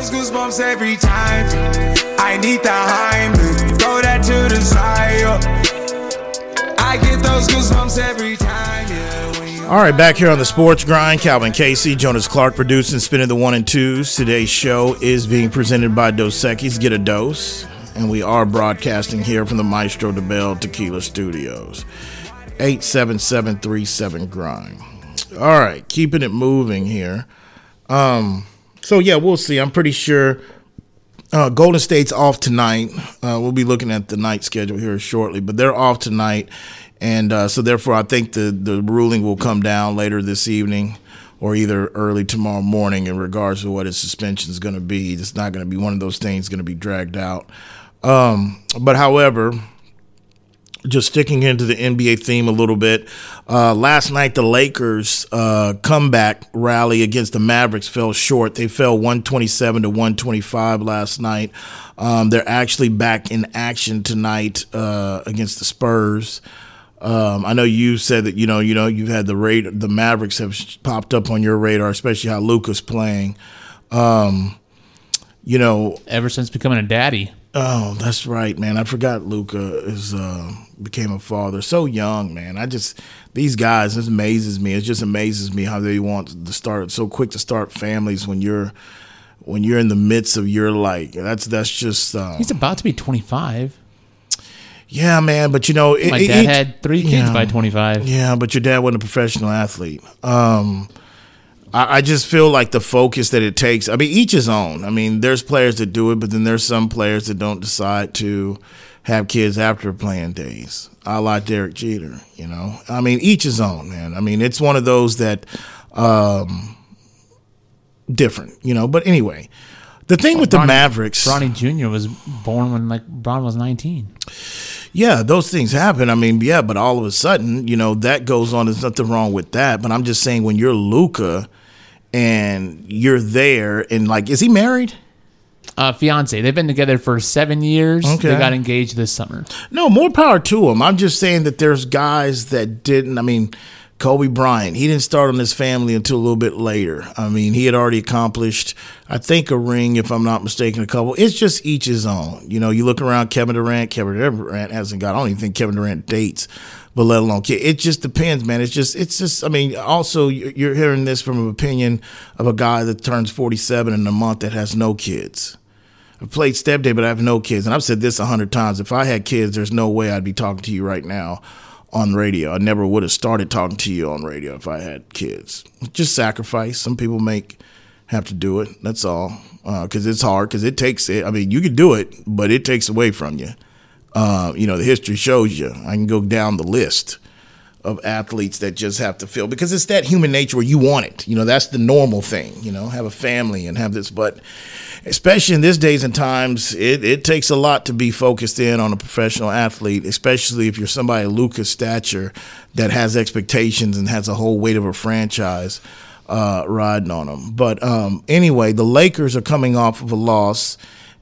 those goosebumps every time. I need the Heimlich, throw that to the side. I get those goosebumps every time. Yeah, All right, back here on the Sports Grind, Calvin Casey, Jonas Clark producing, spinning the one and twos. Today's show is being presented by Dos Equis. Get a dose, and we are broadcasting here from the Maestro Dobel Tequila Studios. Eight seven seven three seven grind. All right, keeping it moving here. Um, so yeah, we'll see. I'm pretty sure uh, Golden State's off tonight. Uh, we'll be looking at the night schedule here shortly, but they're off tonight, and uh, so therefore, I think the the ruling will come down later this evening or either early tomorrow morning in regards to what his suspension is going to be. It's not going to be one of those things going to be dragged out. Um, but however, just sticking into the NBA theme a little bit. Uh, last night, the Lakers' uh, comeback rally against the Mavericks fell short. They fell 127 to 125 last night. Um, they're actually back in action tonight uh, against the Spurs. Um, I know you said that you know you know you've had the rate the Mavericks have popped up on your radar, especially how Luka's playing. Um, you know, Ever since becoming a daddy. Oh, that's right, man. I forgot Luka is uh, became a father so young, man. I just these guys it amazes me. It just amazes me how they want to start so quick to start families when you're when you're in the midst of your like that's that's just um, He's about to be 25. yeah, man. But you know, it, My it- dad it- had three kids yeah. by 25. Yeah, but your dad wasn't a professional athlete. Um, I, I just feel like the focus that it takes. I mean, each his own. I mean, there's players that do it, but then there's some players that don't decide to have kids after playing days. I like Derek Jeter. You know, I mean, each his own, man. I mean, it's one of those that um, different. You know, but anyway. The thing with the Mavericks, Bronny Jr. was born when like Bron was 19. Yeah, those things happen. I mean, yeah, but all of a sudden, you know, that goes on. There's nothing wrong with that. But I'm just saying, when you're Luka and you're there, and like, is he married? Uh, fiance. They've been together for seven years. Okay. They got engaged this summer. No, more power to him. I'm just saying that there's guys that didn't. I mean, Kobe Bryant, he didn't start on his family until a little bit later. I mean, he had already accomplished, I think, a ring, if I'm not mistaken, a couple. It's just each his own. You know, you look around Kevin Durant, Kevin Durant hasn't got, I don't even think Kevin Durant dates, but let alone kid. It just depends, man. It's just, it's just, I mean, also, you're hearing this from an opinion of a guy that turns 47 in a month that has no kids. I've played step day, but I have no kids. And I've said this a hundred times. If I had kids, there's no way I'd be talking to you right now on radio. I never would have started talking to you on radio if I had kids. Just sacrifice. Some people make have to do it. That's all. Because it's hard. Because it takes it. I mean, you could do it, but it takes away from you. Uh, you know, the history shows you. I can go down the list of athletes that just have to feel because it's that human nature where you want it. You know, that's the normal thing, you know, have a family and have this. But especially in this days and times, it, it takes a lot to be focused in on a professional athlete, especially if you're somebody Luka's stature that has expectations and has a whole weight of a franchise uh, riding on them. But um, anyway, the Lakers are coming off of a loss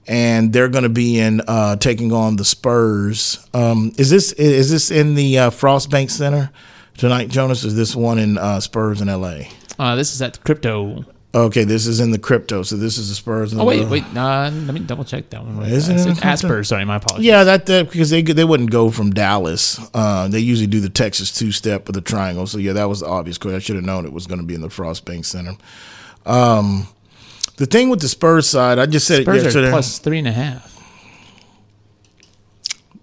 and they're going to be in uh, taking on the Spurs. Um, is this is this in the uh, Frost Bank Center tonight, Jonas? Is this one in uh, Spurs in L.A.? Uh, this is at crypto. Okay, this is in the crypto. So this is the Spurs. In Oh wait, wait. Let me double check that one. Is it It's in at the crypto? Asper. Sorry, my apologies. Yeah, that, that because they they wouldn't go from Dallas. Uh, they usually do the Texas two step with the triangle. So yeah, that was the obvious. Because I should have known it was going to be in the Frost Bank Center. Um, the thing with the Spurs side, I just said Spurs it yesterday. are plus three and a half.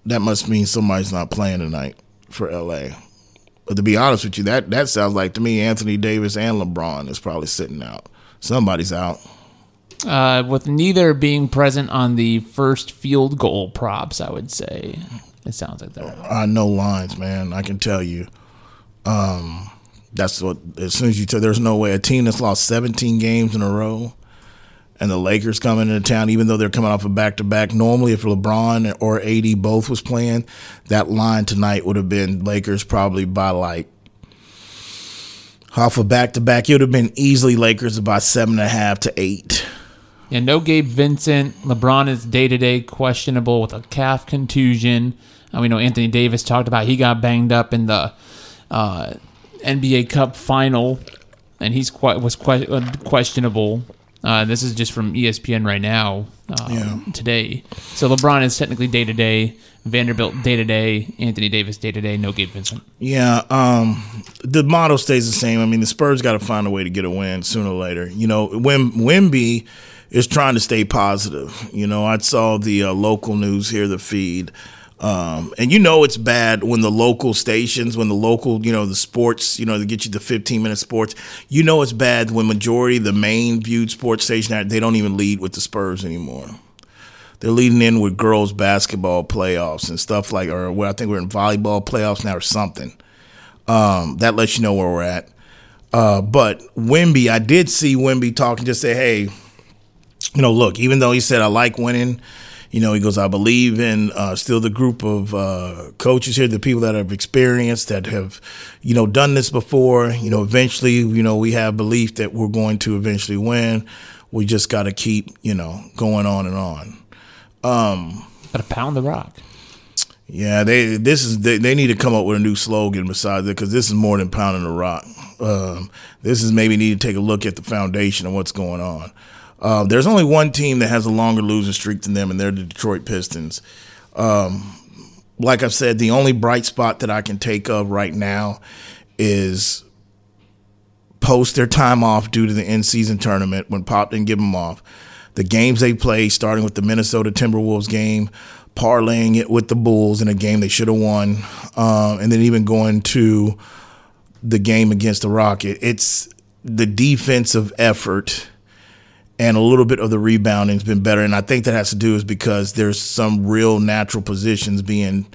that must mean somebody's not playing tonight for LA. But to be honest with you, that that sounds like to me Anthony Davis and LeBron is probably sitting out. Somebody's out. Uh, with neither being present on the first field goal props, I would say it sounds like that. I know lines, man. I can tell you. Um, that's what. As soon as you tell, there's no way a team that's lost 17 games in a row, and the Lakers coming into town, even though they're coming off a back to back. Normally, if LeBron or AD both was playing, that line tonight would have been Lakers probably by like off a back to back. It would have been easily Lakers about seven and a half to eight. Yeah, no Gabe Vincent. LeBron is day to day questionable with a calf contusion. Uh, we know Anthony Davis talked about he got banged up in the uh, NBA Cup final, and he's quite was uh, questionable. Uh, this is just from ESPN right now uh, Yeah. today. So LeBron is technically day to day. Vanderbilt day to day. Anthony Davis day to day. No Gabe Vincent. Yeah, um, the model stays the same. I mean, the Spurs got to find a way to get a win sooner or later. You know, Wemby is trying to stay positive. You know, I saw the uh, local news here, the feed, um, and you know it's bad when the local stations, when the local, you know, the sports, you know, they get you the 15 minute sports. You know it's bad when majority the main viewed sports station they don't even lead with the Spurs anymore they're leading in with girls basketball playoffs and stuff like, or well, I think we're in volleyball playoffs now or something. Um, that lets you know where we're at. Uh, but Wemby, I did see Wemby talking, just say, hey, you know, look, even though he said I like winning, you know, he goes, I believe in uh, still the group of uh, coaches here, the people that have experienced, that have, you know, done this before. You know, eventually, you know, we have belief that we're going to eventually win. We just got to keep, you know, going on and on. Got to pound the rock. Yeah, they this is they, they need to come up with a new slogan besides it because this is more than pounding the rock. Um, this is maybe need to take a look at the foundation of what's going on. Uh, there's only one team that has a longer losing streak than them, and they're the Detroit Pistons. Um, like I've said, the only bright spot that I can take of right now is post their time off due to the in season tournament when Pop didn't give them off. The games they played, starting with the Minnesota Timberwolves game, parlaying it with the Bulls in a game they should have won, um, and then even going to the game against the Rocket. It's the defensive effort and a little bit of the rebounding has been better. And I think that has to do is because there's some real natural positions being,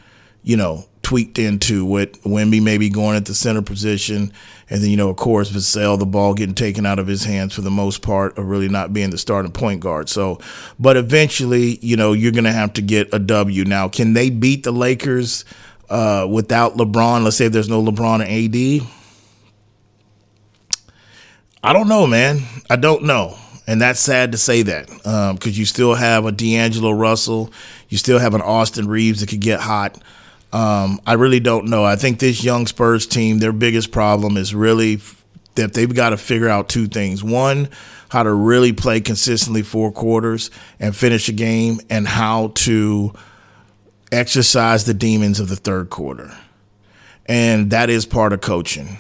you know, tweaked into with Wemby maybe going at the center position. And then, you know, of course, Vassell, the ball getting taken out of his hands for the most part, or really not being the starting point guard. So, but eventually, you know, you're going to have to get a W. Now, can they beat the Lakers uh, without LeBron? Let's say there's no LeBron and AD. I don't know, man. I don't know. And that's sad to say that because you still have a D'Angelo Russell. You still have an Austin Reaves that could get hot. Um, I really don't know. I think this young Spurs team, their biggest problem is really that they've got to figure out two things. One, how to really play consistently four quarters and finish a game, and how to exercise the demons of the third quarter. And that is part of coaching.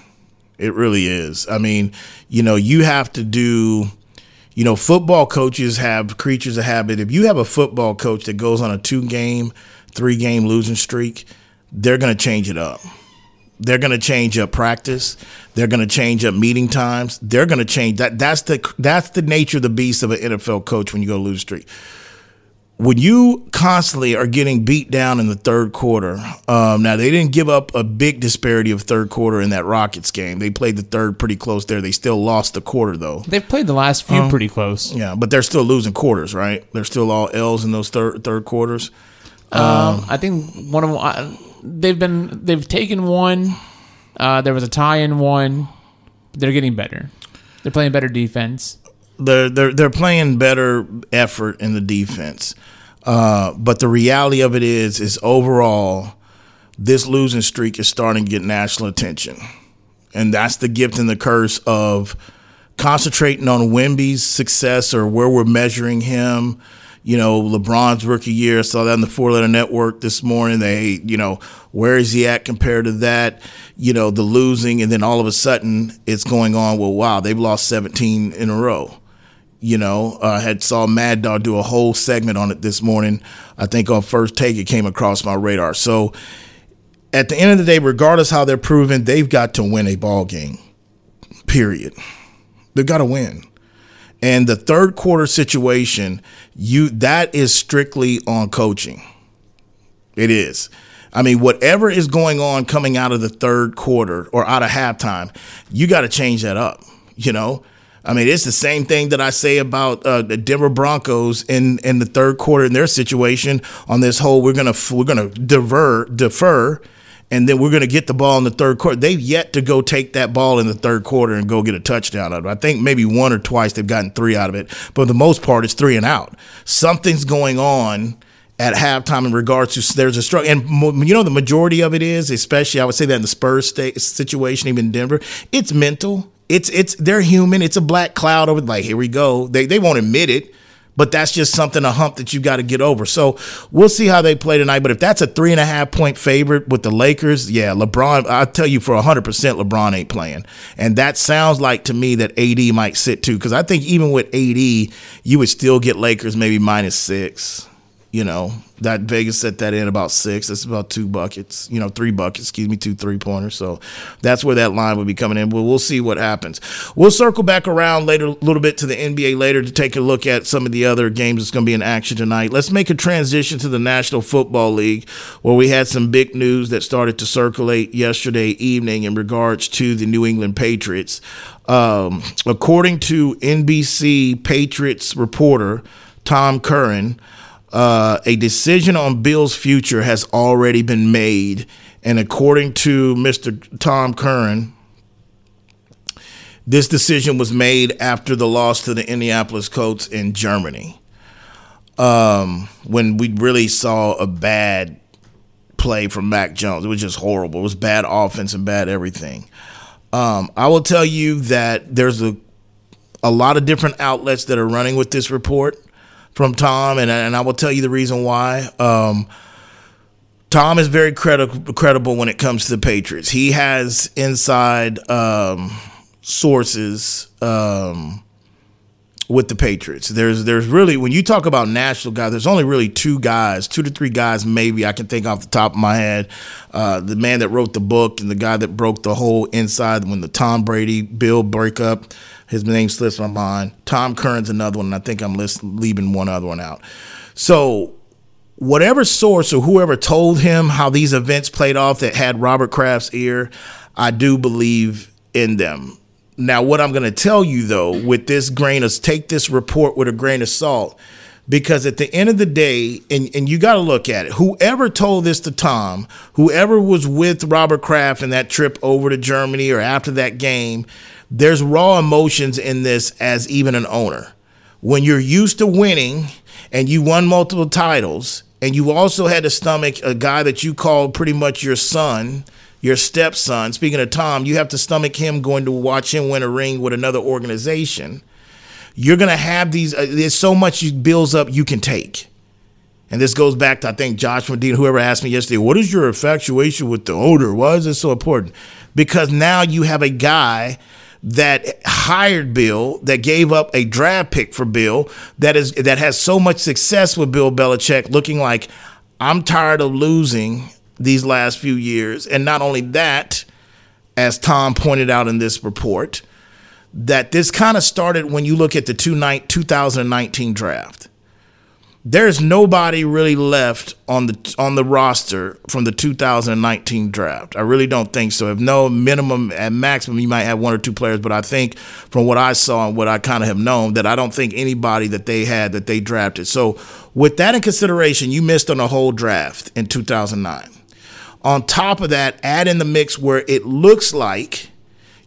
It really is. I mean, you know, you have to do, you know, football coaches have creatures of habit. If you have a football coach that goes on a two game, three game losing streak, they're going to change it up. They're going to change up practice. They're going to change up meeting times. They're going to change that. That's the that's the nature of the beast of an NFL coach when you go lose streak when you constantly are getting beat down in the third quarter, um, now they didn't give up a big disparity of third quarter in that Rockets game. They played the third pretty close there. They still lost the quarter though. They've played the last few pretty close. Yeah, but they're still losing quarters, right? They're still all L's in those third third quarters. Um, I think one of them. Uh, they've been they've taken one. Uh, there was a tie in one. They're getting better. They're playing better defense. They're they're they're playing better effort in the defense. Uh, but the reality of it is, is overall, this losing streak is starting to get national attention, and that's the gift and the curse of concentrating on Wemby's success or where we're measuring him. You know, LeBron's rookie year. I saw that on the Four Letter Network this morning. They, you know, where is he at compared to that? You know, the losing, and then all of a sudden it's going on. Well, wow, they've lost 17 in a row you know uh, had saw mad dog do a whole segment on it this morning. I think on first take it came across my radar. So at the end of the day regardless how they're proven they've got to win a ball game period. They've got to win. And the third quarter situation you that is strictly on coaching. It is. I mean, whatever is going on coming out of the third quarter or out of halftime, you got to change that up. You know, I mean, it's the same thing that I say about uh, the Denver Broncos in, in the third quarter in their situation on this whole we're gonna we're gonna defer defer, and then we're gonna get the ball in the third quarter. They've yet to go take that ball in the third quarter and go get a touchdown out of it. I think maybe one or twice they've gotten three out of it, but for the most part it's three and out. Something's going on at halftime in regards to there's a struggle, and you know the majority of it is, especially I would say that in the Spurs state situation, even Denver, it's mental It's it's they're human. It's a black cloud over. Like here we go. They they won't admit it, but that's just something a hump that you got to get over. So we'll see how they play tonight. But if that's a three and a half point favorite with the Lakers, yeah, LeBron. I'll tell you for hundred percent, LeBron ain't playing, and that sounds like to me that AD might sit too. Because I think even with AD, you would still get Lakers maybe minus six. You know, that Vegas set that in about six. That's about two buckets, you know, three buckets, excuse me, two three pointers. So that's where that line would be coming in. But we'll see what happens. We'll circle back around later, a little bit to the NBA later to take a look at some of the other games that's going to be in action tonight. Let's make a transition to the National Football League, where we had some big news that started to circulate yesterday evening in regards to the New England Patriots. Um, according to NBC Patriots reporter Tom Curran, uh, a decision on Bill's future has already been made. And according to Mr. Tom Curran, this decision was made after the loss to the Indianapolis Colts in Germany. Um, when we really saw a bad play from Mac Jones, it was just horrible. It was bad offense and bad everything. Um, I will tell you that there's a a lot of different outlets that are running with this report from Tom, and and I will tell you the reason why. Um, Tom is very credi- credible when it comes to the Patriots. He has inside um, sources um, with the Patriots. There's there's really when you talk about national guys, there's only really two guys, two to three guys maybe I can think off the top of my head. Uh, the man that wrote the book and the guy that broke the whole inside when the Tom Brady Bill breakup. His name slips my mind. Tom Curran's another one, and I think I'm list, leaving one other one out. So, whatever source or whoever told him how these events played off that had Robert Kraft's ear, I do believe in them. Now, what I'm going to tell you though, with this grain of take this report with a grain of salt, because at the end of the day, and, and you got to look at it, whoever told this to Tom, whoever was with Robert Kraft in that trip over to Germany or after that game, there's raw emotions in this as even an owner. When you're used to winning and you won multiple titles, and you also had to stomach a guy that you called pretty much your son, your stepson. Speaking of Tom, you have to stomach him going to watch him win a ring with another organization. You're going to have these, uh, there's so much builds up you can take. And this goes back to, I think, Josh Medina, whoever asked me yesterday, what is your infatuation with the owner? Why is it so important? Because now you have a guy that hired Bill, that gave up a draft pick for Bill, that is that has so much success with Bill Belichick, looking like I'm tired of losing these last few years. And not only that, as Tom pointed out in this report, that this kind of started when you look at the 2019 draft there's nobody really left on the on the roster from the 2019 draft. I really don't think so. If no minimum at maximum, you might have one or two players, but I think from what I saw and what I kind of have known, that I don't think anybody that they had that they drafted. So with that in consideration, you missed on a whole draft in 2009. On top of that, add in the mix where it looks like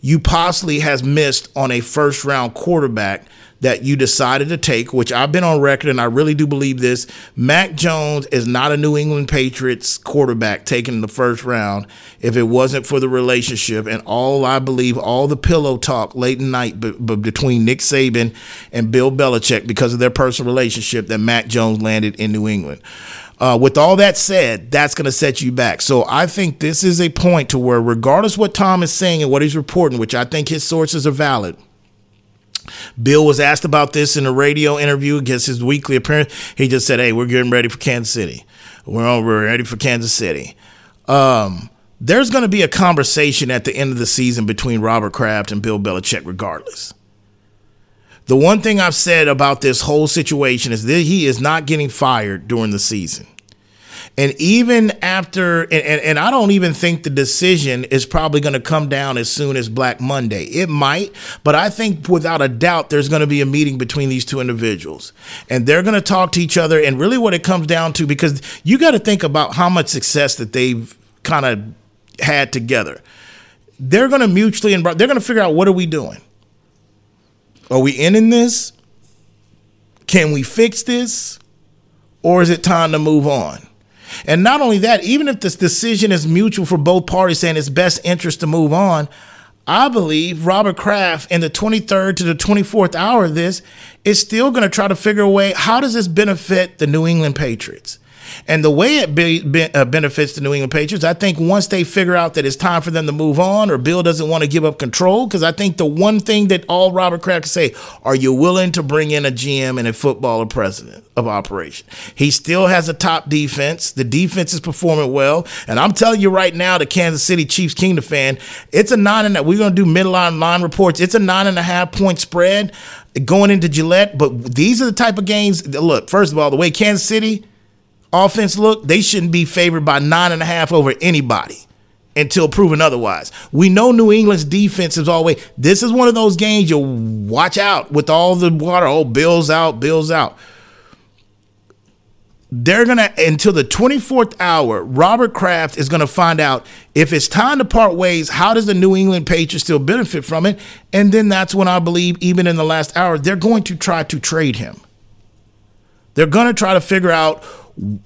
you possibly has missed on a first round quarterback that you decided to take, which I've been on record and I really do believe this. Mac Jones is not a New England Patriots quarterback taken in the first round if it wasn't for the relationship and all I believe, all the pillow talk late at night b- b- between Nick Saban and Bill Belichick because of their personal relationship that Mac Jones landed in New England. Uh, with all that said, that's going to set you back. So I think this is a point to where, regardless what Tom is saying and what he's reporting, which I think his sources are valid, Bill was asked about this in a radio interview against his weekly appearance. He just said, "Hey, we're getting ready for Kansas City. We're on, we're ready for Kansas City." Um, there's going to be a conversation at the end of the season between Robert Kraft and Bill Belichick, regardless. The one thing I've said about this whole situation is that he is not getting fired during the season. And even after, and, and, and I don't even think the decision is probably going to come down as soon as Black Monday. It might, but I think without a doubt, there's going to be a meeting between these two individuals. And they're going to talk to each other. And really, what it comes down to, because you got to think about how much success that they've kind of had together. They're going to mutually, they're going to figure out what are we doing? Are we ending this? Can we fix this? Or is it time to move on? And not only that, even if this decision is mutual for both parties saying it's best interest to move on, I believe Robert Kraft in the 23rd to the 24th hour of this is still going to try to figure a way how does this benefit the New England Patriots? And the way it be, be, uh, benefits the New England Patriots, I think once they figure out that it's time for them to move on or Bill doesn't want to give up control, because I think the one thing that all Robert Kraft say, are you willing to bring in a GM and a footballer president of operation? He still has a top defense. The defense is performing well. And I'm telling you right now, the Kansas City Chiefs Kingdom fan, it's a nine and a, we're going to do midline line reports. It's a nine and a half point spread going into Gillette. But these are the type of games. Look, first of all, the way Kansas City offense look, they shouldn't be favored by nine and a half over anybody until proven otherwise. We know New England's defense is always. This is one of those games you'll watch out with all the water. Oh, Bills out, Bills out. They're gonna until the 24th hour. Robert Kraft is gonna find out if it's time to part ways. How does the New England Patriots still benefit from it? And then that's when I believe, even in the last hour, they're going to try to trade him. They're gonna try to figure out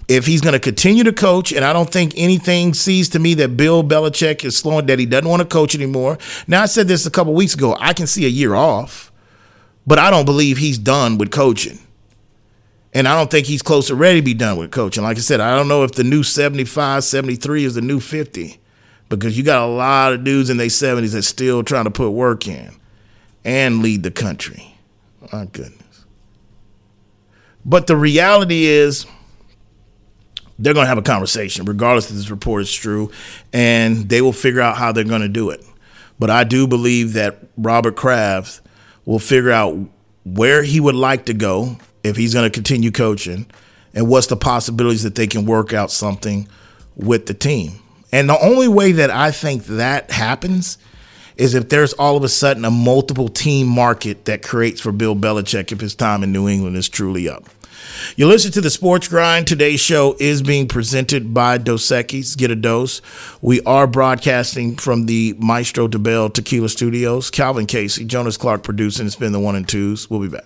if he's going to continue to coach, and I don't think anything sees to me that Bill Belichick is slowing that he doesn't want to coach anymore. Now, I said this a couple weeks ago. I can see a year off, but I don't believe he's done with coaching. And I don't think he's close to ready to be done with coaching. Like I said, I don't know if the new 75, 73 is the new 50 because you got a lot of dudes in their 70s that still trying to put work in and lead the country. My goodness. But the reality is, they're going to have a conversation, regardless if this report is true, and they will figure out how they're going to do it. But I do believe that Robert Kraft will figure out where he would like to go if he's going to continue coaching and what's the possibilities that they can work out something with the team. And the only way that I think that happens is if there's all of a sudden a multiple team market that creates for Bill Belichick if his time in New England is truly up. You listen to the Sports Grind. Today's show is being presented by Dos Equis. Get a dose. We are broadcasting from the Maestro Dobel Tequila Studios. Calvin Casey, Jonas Clark producing. It's been the one and twos. We'll be back.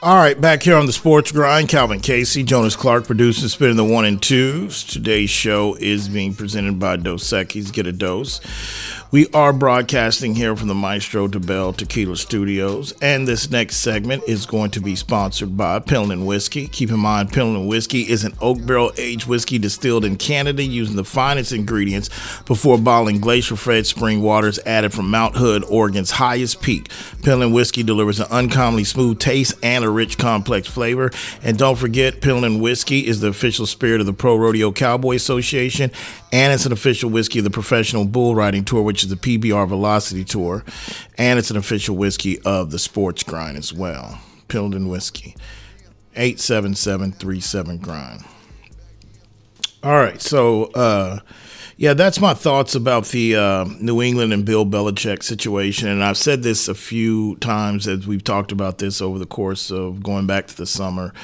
All right, back here on the Sports Grind, Calvin Casey, Jonas Clark produces spinning the one and twos. Today's show is being presented by Dos Equis. Get a dose. We are broadcasting here from the Maestro Dobel Tequila Studios, and this next segment is going to be sponsored by Penland Whiskey. Keep in mind, Penland Whiskey is an oak barrel aged whiskey distilled in Canada using the finest ingredients before bottling glacier fed spring waters added from Mount Hood, Oregon's highest peak. Penland Whiskey delivers an uncommonly smooth taste and a rich, complex flavor. And don't forget, Penland Whiskey is the official spirit of the Pro Rodeo Cowboy Association, and it's an official whiskey of the Professional Bull Riding Tour, which is the PBR Velocity Tour, and it's an official whiskey of the Sports Grind as well. Pendleton Whiskey, 87737 Grind. All right, so uh, yeah, that's my thoughts about the uh, New England and Bill Belichick situation, and I've said this a few times as we've talked about this over the course of going back to the summer,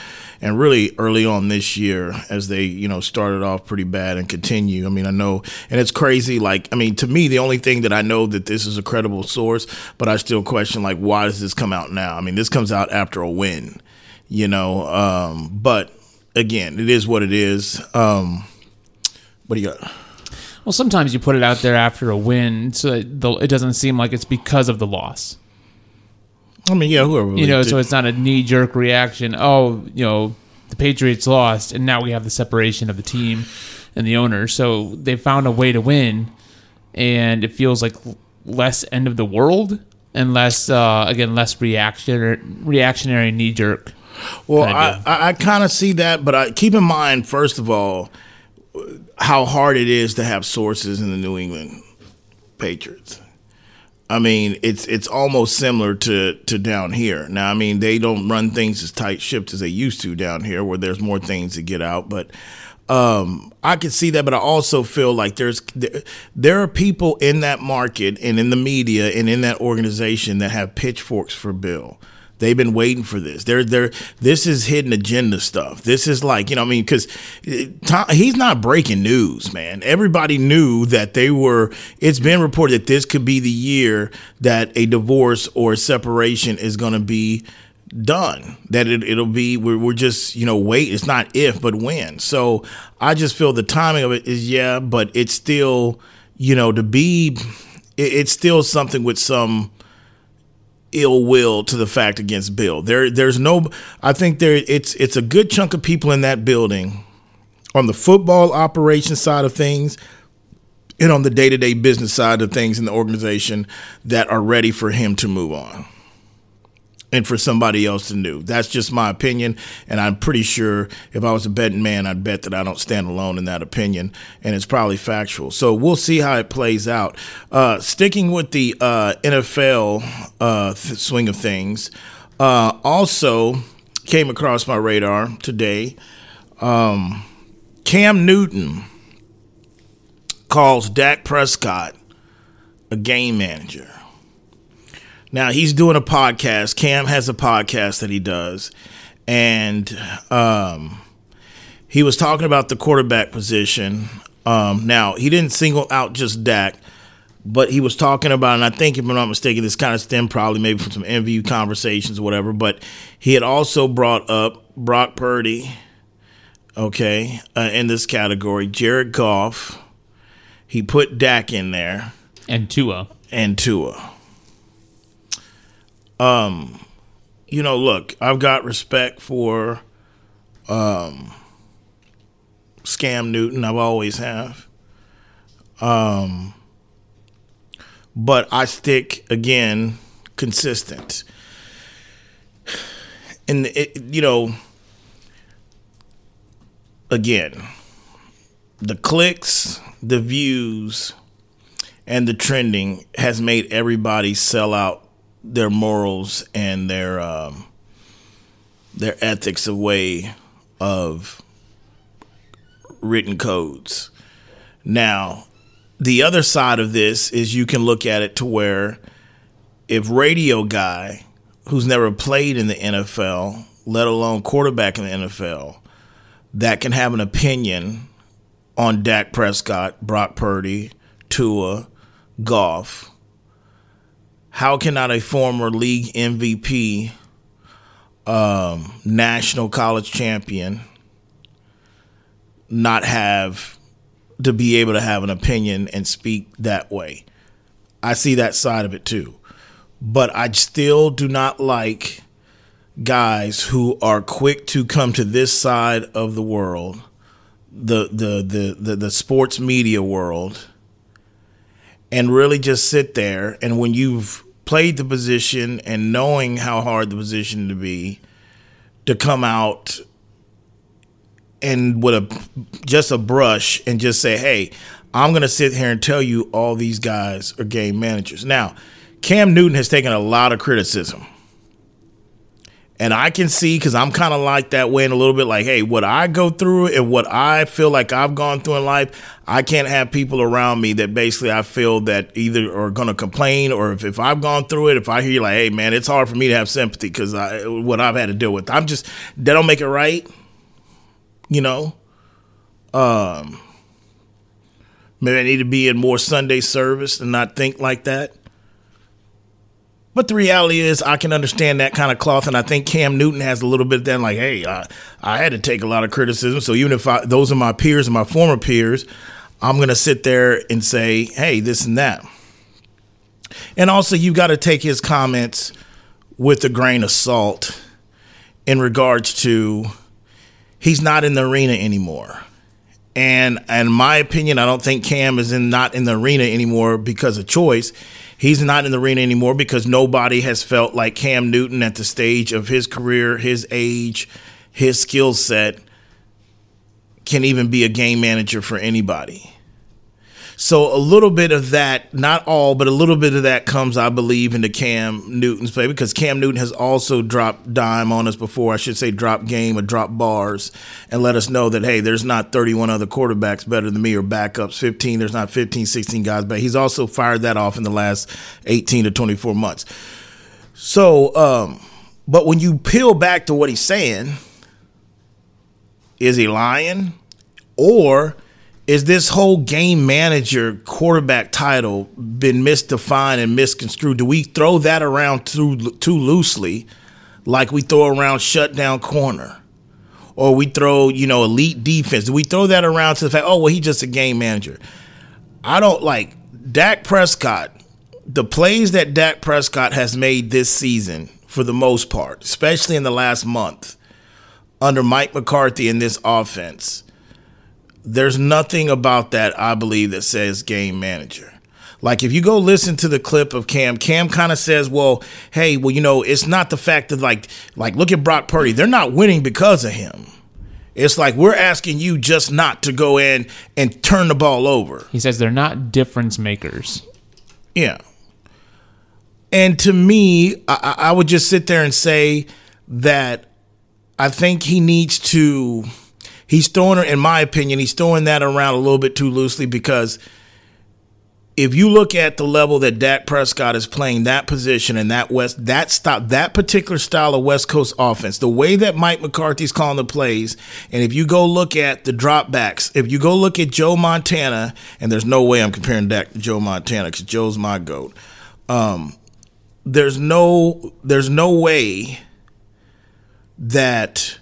and really early on this year as they you know started off pretty bad and continue. I mean, I know, and it's crazy. Like, I mean, to me, the only thing that I know that this is a credible source, but I still question like, why does this come out now? I mean, this comes out after a win, you know, um, but again, it is what it is. Um, what do you got? Well, sometimes you put it out there after a win, so it doesn't seem like it's because of the loss. I mean, yeah, whoever. You know, did. so it's not a knee jerk reaction. Oh, you know, the Patriots lost, and now we have the separation of the team and the owner. So they found a way to win, and it feels like less end of the world and less, uh, again, less reaction reactionary knee jerk well, I, I, I kind of see that, but I keep in mind first of all how hard it is to have sources in the New England Patriots. I mean, it's it's almost similar to to down here. Now, I mean, they don't run things as tight shipped as they used to down here, where there's more things to get out. But um, I can see that, but I also feel like there's there, there are people in that market and in the media and in that organization that have pitchforks for Bill. They've been waiting for this. They're they're this is hidden agenda stuff. This is like you know I mean because uh, he's not breaking news, man. Everybody knew that they were. It's been reported that this could be the year that a divorce or separation is going to be done that it, it'll be we're, we're just you know wait it's not if but when so i just feel the timing of it is yeah but it's still you know to be it, it's still something with some ill will to the fact against Bill. There, there's no. I think there. It's it's a good chunk of people in that building, on the football operation side of things, and on the day to day business side of things in the organization that are ready for him to move on and for somebody else to do. That's just my opinion, and I'm pretty sure if I was a betting man, I'd bet that I don't stand alone in that opinion, and it's probably factual. So we'll see how it plays out. Uh, sticking with the uh, NFL uh, th- swing of things, uh, also came across my radar today. Um, Cam Newton calls Dak Prescott a game manager. Now he's doing a podcast. Cam has a podcast that he does, and um, he was talking about the quarterback position. Um, now he didn't single out just Dak, but he was talking about, and I think if I'm not mistaken, this kind of stemmed probably maybe from some MVU conversations or whatever. But he had also brought up Brock Purdy, okay, uh, in this category. Jared Goff. He put Dak in there, and Tua, and Tua. Um, you know, look, I've got respect for um, Scam Newton. I've always have. Um, but I stick again consistent. And it, you know, again, the clicks, the views, and the trending has made everybody sell out their morals and their um, their ethics away of written codes. Now, the other side of this is you can look at it to where if radio guy who's never played in the NFL, let alone quarterback in the NFL, that can have an opinion on Dak Prescott, Brock Purdy, Tua, Goff, how cannot a former league MVP, um, national college champion, not have to be able to have an opinion and speak that way? I see that side of it too. But I still do not like guys who are quick to come to this side of the world, the the the the, the sports media world, and really just sit there and when you've played the position and knowing how hard the position to be to come out and with a just a brush and just say, "Hey, I'm going to sit here and tell you all these guys are game managers." Now, Cam Newton has taken a lot of criticism. And I can see because I'm kind of like that way in a little bit like, hey, what I go through and what I feel like I've gone through in life, I can't have people around me that basically I feel that either are going to complain or if, if I've gone through it, if I hear like, hey, man, it's hard for me to have sympathy because what I've had to deal with. I'm just, that don't make it right, you know? Um, maybe I need to be in more Sunday service and not think like that. But the reality is, I can understand that kind of cloth, and I think Cam Newton has a little bit of that. Like, hey, I, I had to take a lot of criticism, so even if I, those are my peers and my former peers, I'm gonna sit there and say, hey, this and that. And also, you got to take his comments with a grain of salt in regards to he's not in the arena anymore. And in my opinion, I don't think Cam is in not in the arena anymore because of choice. He's not in the arena anymore because nobody has felt like Cam Newton at the stage of his career, his age, his skill set can even be a game manager for anybody. So a little bit of that, not all, but a little bit of that comes, I believe, into Cam Newton's play because Cam Newton has also dropped dime on us before. I should say drop game or drop bars and let us know that, hey, there's not 31 other quarterbacks better than me or backups 15. There's not 15, 16 guys, but he's also fired that off in the last 18 to 24 months. So, um, but when you peel back to what he's saying, is he lying? Or is this whole game manager quarterback title been misdefined and misconstrued? Do we throw that around too too loosely, like we throw around shutdown corner, or we throw you know elite defense? Do we throw that around to the fact, oh well, he's just a game manager? I don't like Dak Prescott. The plays that Dak Prescott has made this season, for the most part, especially in the last month, under Mike McCarthy in this offense there's nothing about that I believe that says game manager. Like if you go listen to the clip of Cam, Cam kind of says, "Well, hey, well, you know, it's not the fact that like like look at Brock Purdy. They're not winning because of him. It's like we're asking you just not to go in and turn the ball over." He says they're not difference makers. Yeah. And to me, I, I would just sit there and say that I think he needs to he's throwing, in my opinion, he's throwing that around a little bit too loosely because if you look at the level that Dak Prescott is playing that position and that West that stop that particular style of West Coast offense, the way that Mike McCarthy's calling the plays, and if you go look at the dropbacks, if you go look at Joe Montana, and there's no way I'm comparing Dak to Joe Montana because Joe's my goat. Um, there's no there's no way that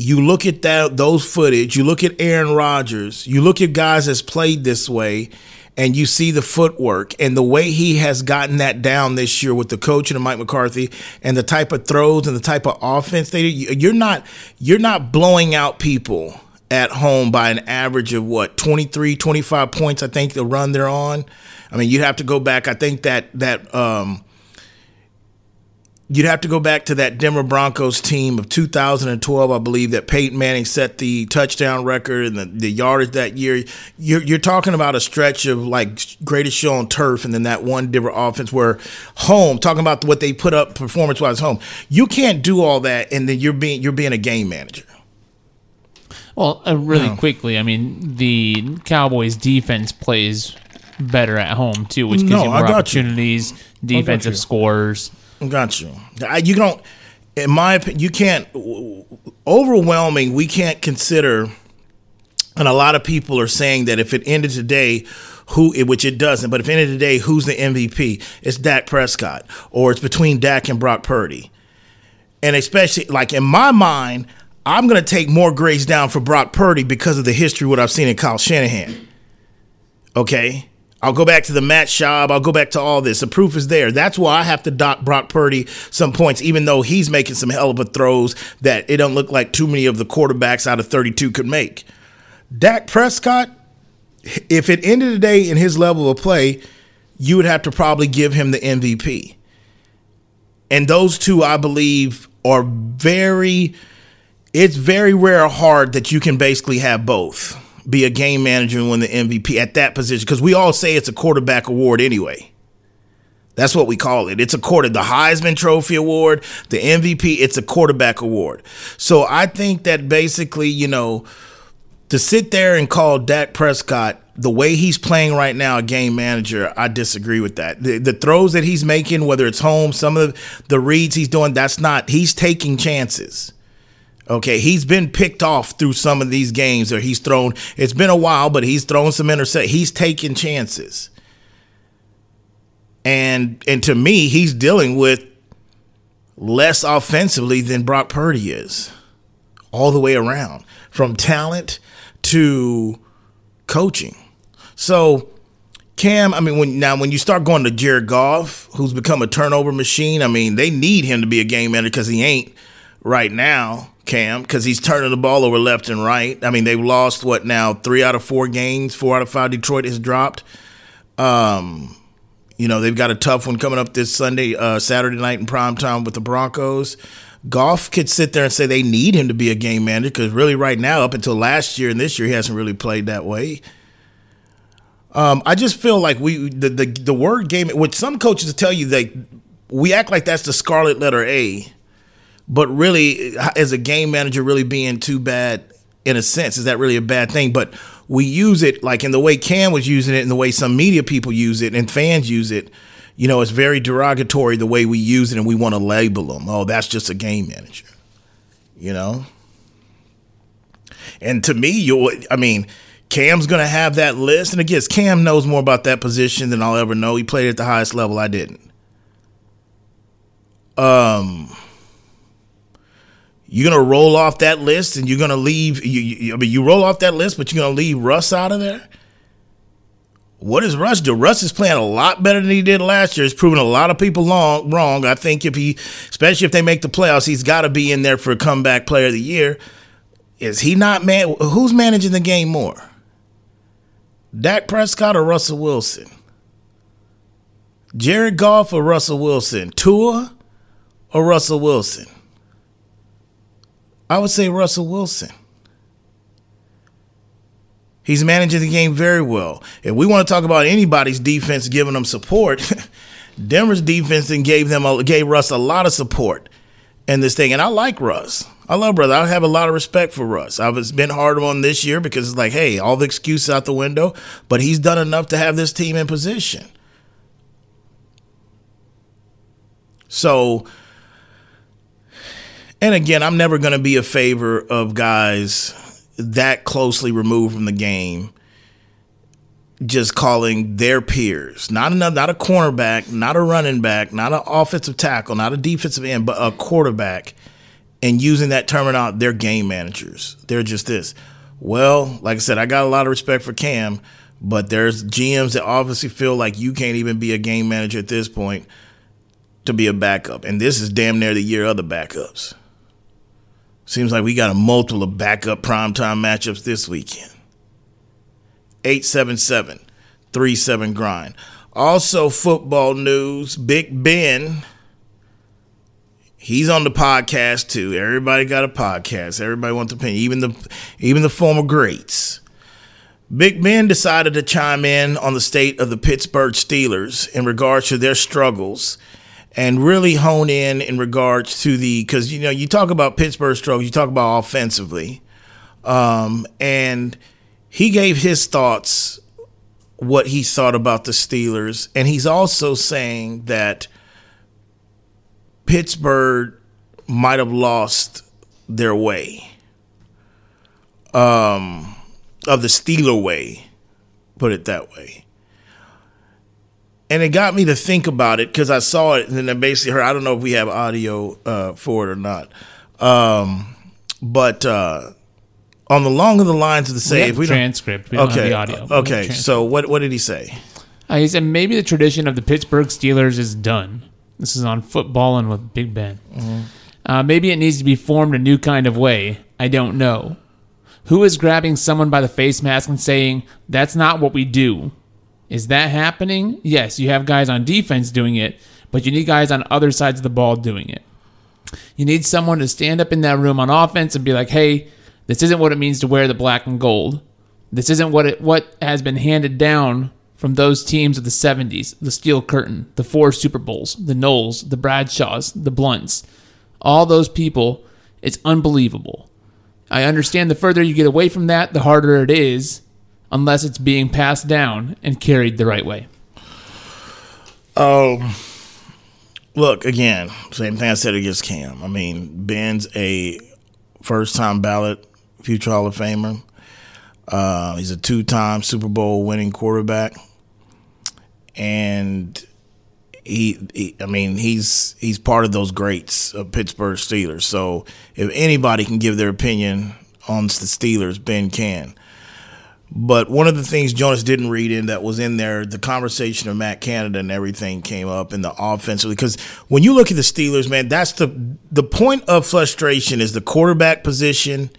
you look at that those footage, you look at Aaron Rodgers, you look at guys that's played this way, and you see the footwork and the way he has gotten that down this year with the coach and Mike McCarthy and the type of throws and the type of offense they you're not you're not blowing out people at home by an average of what 23 25 points I think the run they're on. I mean, you'd have to go back I think that that um you'd have to go back to that Denver Broncos team of 2012, I believe, that Peyton Manning set the touchdown record and the, the yardage that year. You're, you're talking about a stretch of like greatest show on turf, and then that one Denver offense where home, talking about what they put up performance wise home. You can't do all that, and then you're being you're being a game manager. Well, uh, really no. quickly, I mean, the Cowboys defense plays better at home too, which gives no, you more opportunities, you. defensive scores. Got you. I, you don't. In my opinion, you can't. Overwhelming. We can't consider. And a lot of people are saying that if it ended today, who which it doesn't, but if it ended today, who's the MVP? It's Dak Prescott, or it's between Dak and Brock Purdy. And especially like in my mind, I'm gonna take more grades down for Brock Purdy because of the history what I've seen in Kyle Shanahan. Okay. I'll go back to the Matt Schaub. I'll go back to all this. The proof is there. That's why I have to dock Brock Purdy some points, even though he's making some hell of a throws that it don't look like too many of the quarterbacks out of 32 could make. Dak Prescott, if it ended the day in his level of play, you would have to probably give him the MVP. And those two, I believe, are very, it's very rare hard that you can basically have both be a game manager and win the MVP at that position because we all say it's a quarterback award anyway. That's what we call it. It's a quarter, the Heisman Trophy Award, the MVP, it's a quarterback award. So I think that basically, you know, to sit there and call Dak Prescott the way he's playing right now, a game manager, I disagree with that. The, the throws that he's making, whether it's home, some of the, the reads he's doing, that's not, he's taking chances. Okay, he's been picked off through some of these games, or he's thrown. It's been a while, but he's thrown some intercept. He's taking chances, and and to me, he's dealing with less offensively than Brock Purdy is, all the way around, from talent to coaching. So Cam, I mean, when now when you start going to Jared Goff, who's become a turnover machine, I mean, they need him to be a game manager because he ain't right now. Cam, because he's turning the ball over left and right. I mean, they've lost what now? Three out of four games, four out of five. Detroit has dropped. Um, you know, they've got a tough one coming up this Sunday, uh, Saturday night in prime time with the Broncos. Goff could sit there and say they need him to be a game manager because really, right now, up until last year and this year, he hasn't really played that way. Um, I just feel like we the, the the word game, which some coaches tell you that we act like that's the scarlet letter A but really, as a game manager, really being too bad in a sense, is that really a bad thing? But we use it like in the way Cam was using it, and the way some media people use it, and fans use it. You know, it's very derogatory the way we use it, and we want to label them. Oh, that's just a game manager. You know. And to me, you I mean, Cam's gonna have that list, and again, Cam knows more about that position than I'll ever know. He played at the highest level. I didn't. Um you're gonna roll off that list and you're gonna leave. You, you, I mean, you roll off that list, but you're gonna leave Russ out of there. What does Russ do? Russ is playing a lot better than he did last year. He's proven a lot of people long, wrong. I think if he, especially if they make the playoffs, he's got to be in there for a comeback player of the year. Is he not man? Who's managing the game more? Dak Prescott or Russell Wilson? Jared Goff or Russell Wilson? Tua or Russell Wilson? I would say Russell Wilson. He's managing the game very well. If we want to talk about anybody's defense giving them support, Denver's defense then gave them a, gave Russ a lot of support in this thing. And I like Russ. I love brother. I have a lot of respect for Russ. I've been hard on this year because it's like, hey, all the excuses out the window, but he's done enough to have this team in position. So and again, I'm never going to be a favor of guys that closely removed from the game just calling their peers, not another, not a cornerback, not a running back, not an offensive tackle, not a defensive end, but a quarterback, and using that terminology, they're game managers. They're just this. Well, like I said, I got a lot of respect for Cam, but there's GMs that obviously feel like you can't even be a game manager at this point to be a backup, and this is damn near the year of the backups. Seems like we got a multiple of backup primetime matchups this weekend. 877 37 grind. Also, football news Big Ben, he's on the podcast too. Everybody got a podcast. Everybody wants to pay. Even the even the former greats. Big Ben decided to chime in on the state of the Pittsburgh Steelers in regards to their struggles and really hone in in regards to the because you know you talk about Pittsburgh struggles, you talk about offensively, um, and he gave his thoughts what he thought about the Steelers, and he's also saying that Pittsburgh might have lost their way, um, of the Steeler way, put it that way and it got me to think about it because I saw it and then I basically heard. I don't know if we have audio uh, for it or not, um, but uh, on the long of the lines of the save, we, we transcript. We don't okay, have the audio. Okay, so what what did he say? Uh, he said maybe the tradition of the Pittsburgh Steelers is done. This is on football and with Big Ben. Mm-hmm. Uh, maybe it needs to be formed a new kind of way. I don't know. Who is grabbing someone by the face mask and saying, That's not what we do? Is that happening? Yes, you have guys on defense doing it, but you need guys on other sides of the ball doing it. You need someone to stand up in that room on offense and be like, "Hey, this isn't what it means to wear the black and gold. This isn't what it what has been handed down from those teams of the 70s, the Steel Curtain, the four Super Bowls, the Nolls, the Bradshaws, the Blounts, all those people, it's unbelievable. I understand the further you get away from that, the harder it is, unless it's being passed down and carried the right way. Um, look again, same thing I said against Cam. I mean, Ben's a first-time ballot future Hall of Famer. Uh, he's a two-time Super Bowl winning quarterback, and he, he, I mean, he's he's part of those greats of Pittsburgh Steelers. So if anybody can give their opinion on the Steelers, Ben can. But one of the things Jonas didn't read in that was in there, the conversation of Matt Canada and everything came up in the offensively. Because when you look at the Steelers, man, that's the the point of frustration is the quarterback position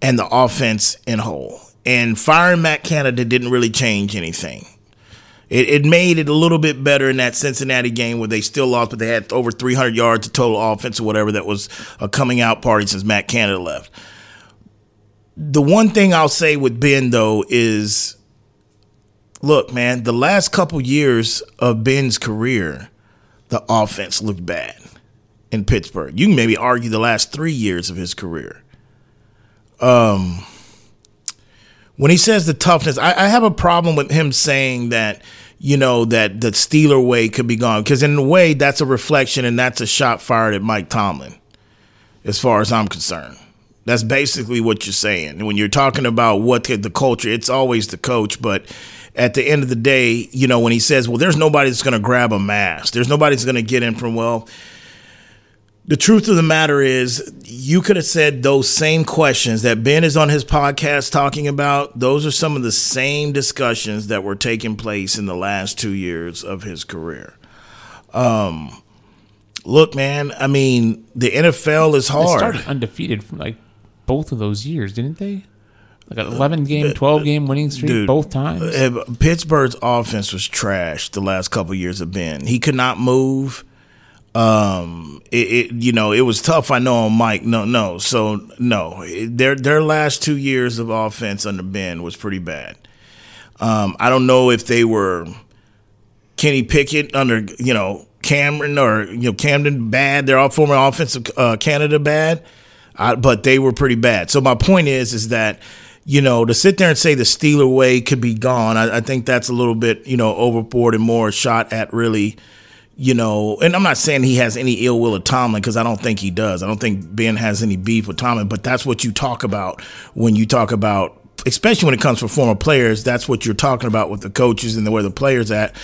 and the offense in whole. And firing Matt Canada didn't really change anything. It, it made it a little bit better in that Cincinnati game where they still lost, but they had over 300 yards of total offense or whatever that was a coming out party since Matt Canada left. The one thing I'll say with Ben though is, look, man, the last couple years of Ben's career, the offense looked bad in Pittsburgh. You can maybe argue the last three years of his career. Um, when he says the toughness, I, I have a problem with him saying that you know that the Steeler way could be gone because in a way that's a reflection and that's a shot fired at Mike Tomlin, as far as I'm concerned. That's basically what you're saying. When you're talking about what the culture, it's always the coach, but at the end of the day, you know, when he says, well, there's nobody that's going to grab a mask, there's nobody that's going to get in from, well, the truth of the matter is, you could have said those same questions that Ben is on his podcast talking about. Those are some of the same discussions that were taking place in the last two years of his career. Um, look, man, I mean, the NFL is hard. started undefeated from like both of those years, didn't they? Like an 11 game, 12 game winning streak Dude, both times. Uh, Pittsburgh's offense was trash the last couple years of Ben. He could not move. Um, it, it you know it was tough. I know on Mike. No, no. So no, their their last two years of offense under Ben was pretty bad. Um, I don't know if they were Kenny Pickett under you know Cameron or you know Camden bad. They're all former offensive uh, Canada bad, uh, but they were pretty bad. So my point is is that you know to sit there and say the Steeler way could be gone, I, I think that's a little bit you know overboard and more shot at really. You know, and I'm not saying he has any ill will of Tomlin because I don't think he does. I don't think Ben has any beef with Tomlin, but that's what you talk about when you talk about especially when it comes from former players, that's what you're talking about with the coaches and the, where the players at.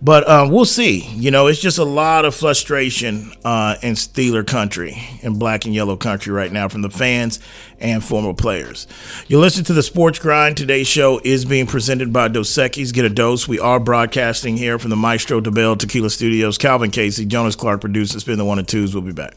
But um, we'll see. You know, it's just a lot of frustration uh, in Steeler country, in black and yellow country right now from the fans and former players. You listen to the Sports Grind. Today's show is being presented by Dos Equis. Get a dose. We are broadcasting here from the Maestro Dobel Tequila Studios. Calvin Casey, Jonas Clark produces. Spin the one and twos. We'll be back.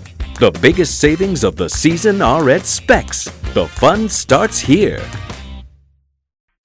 The biggest savings of the season are at Spec's. The fun starts here.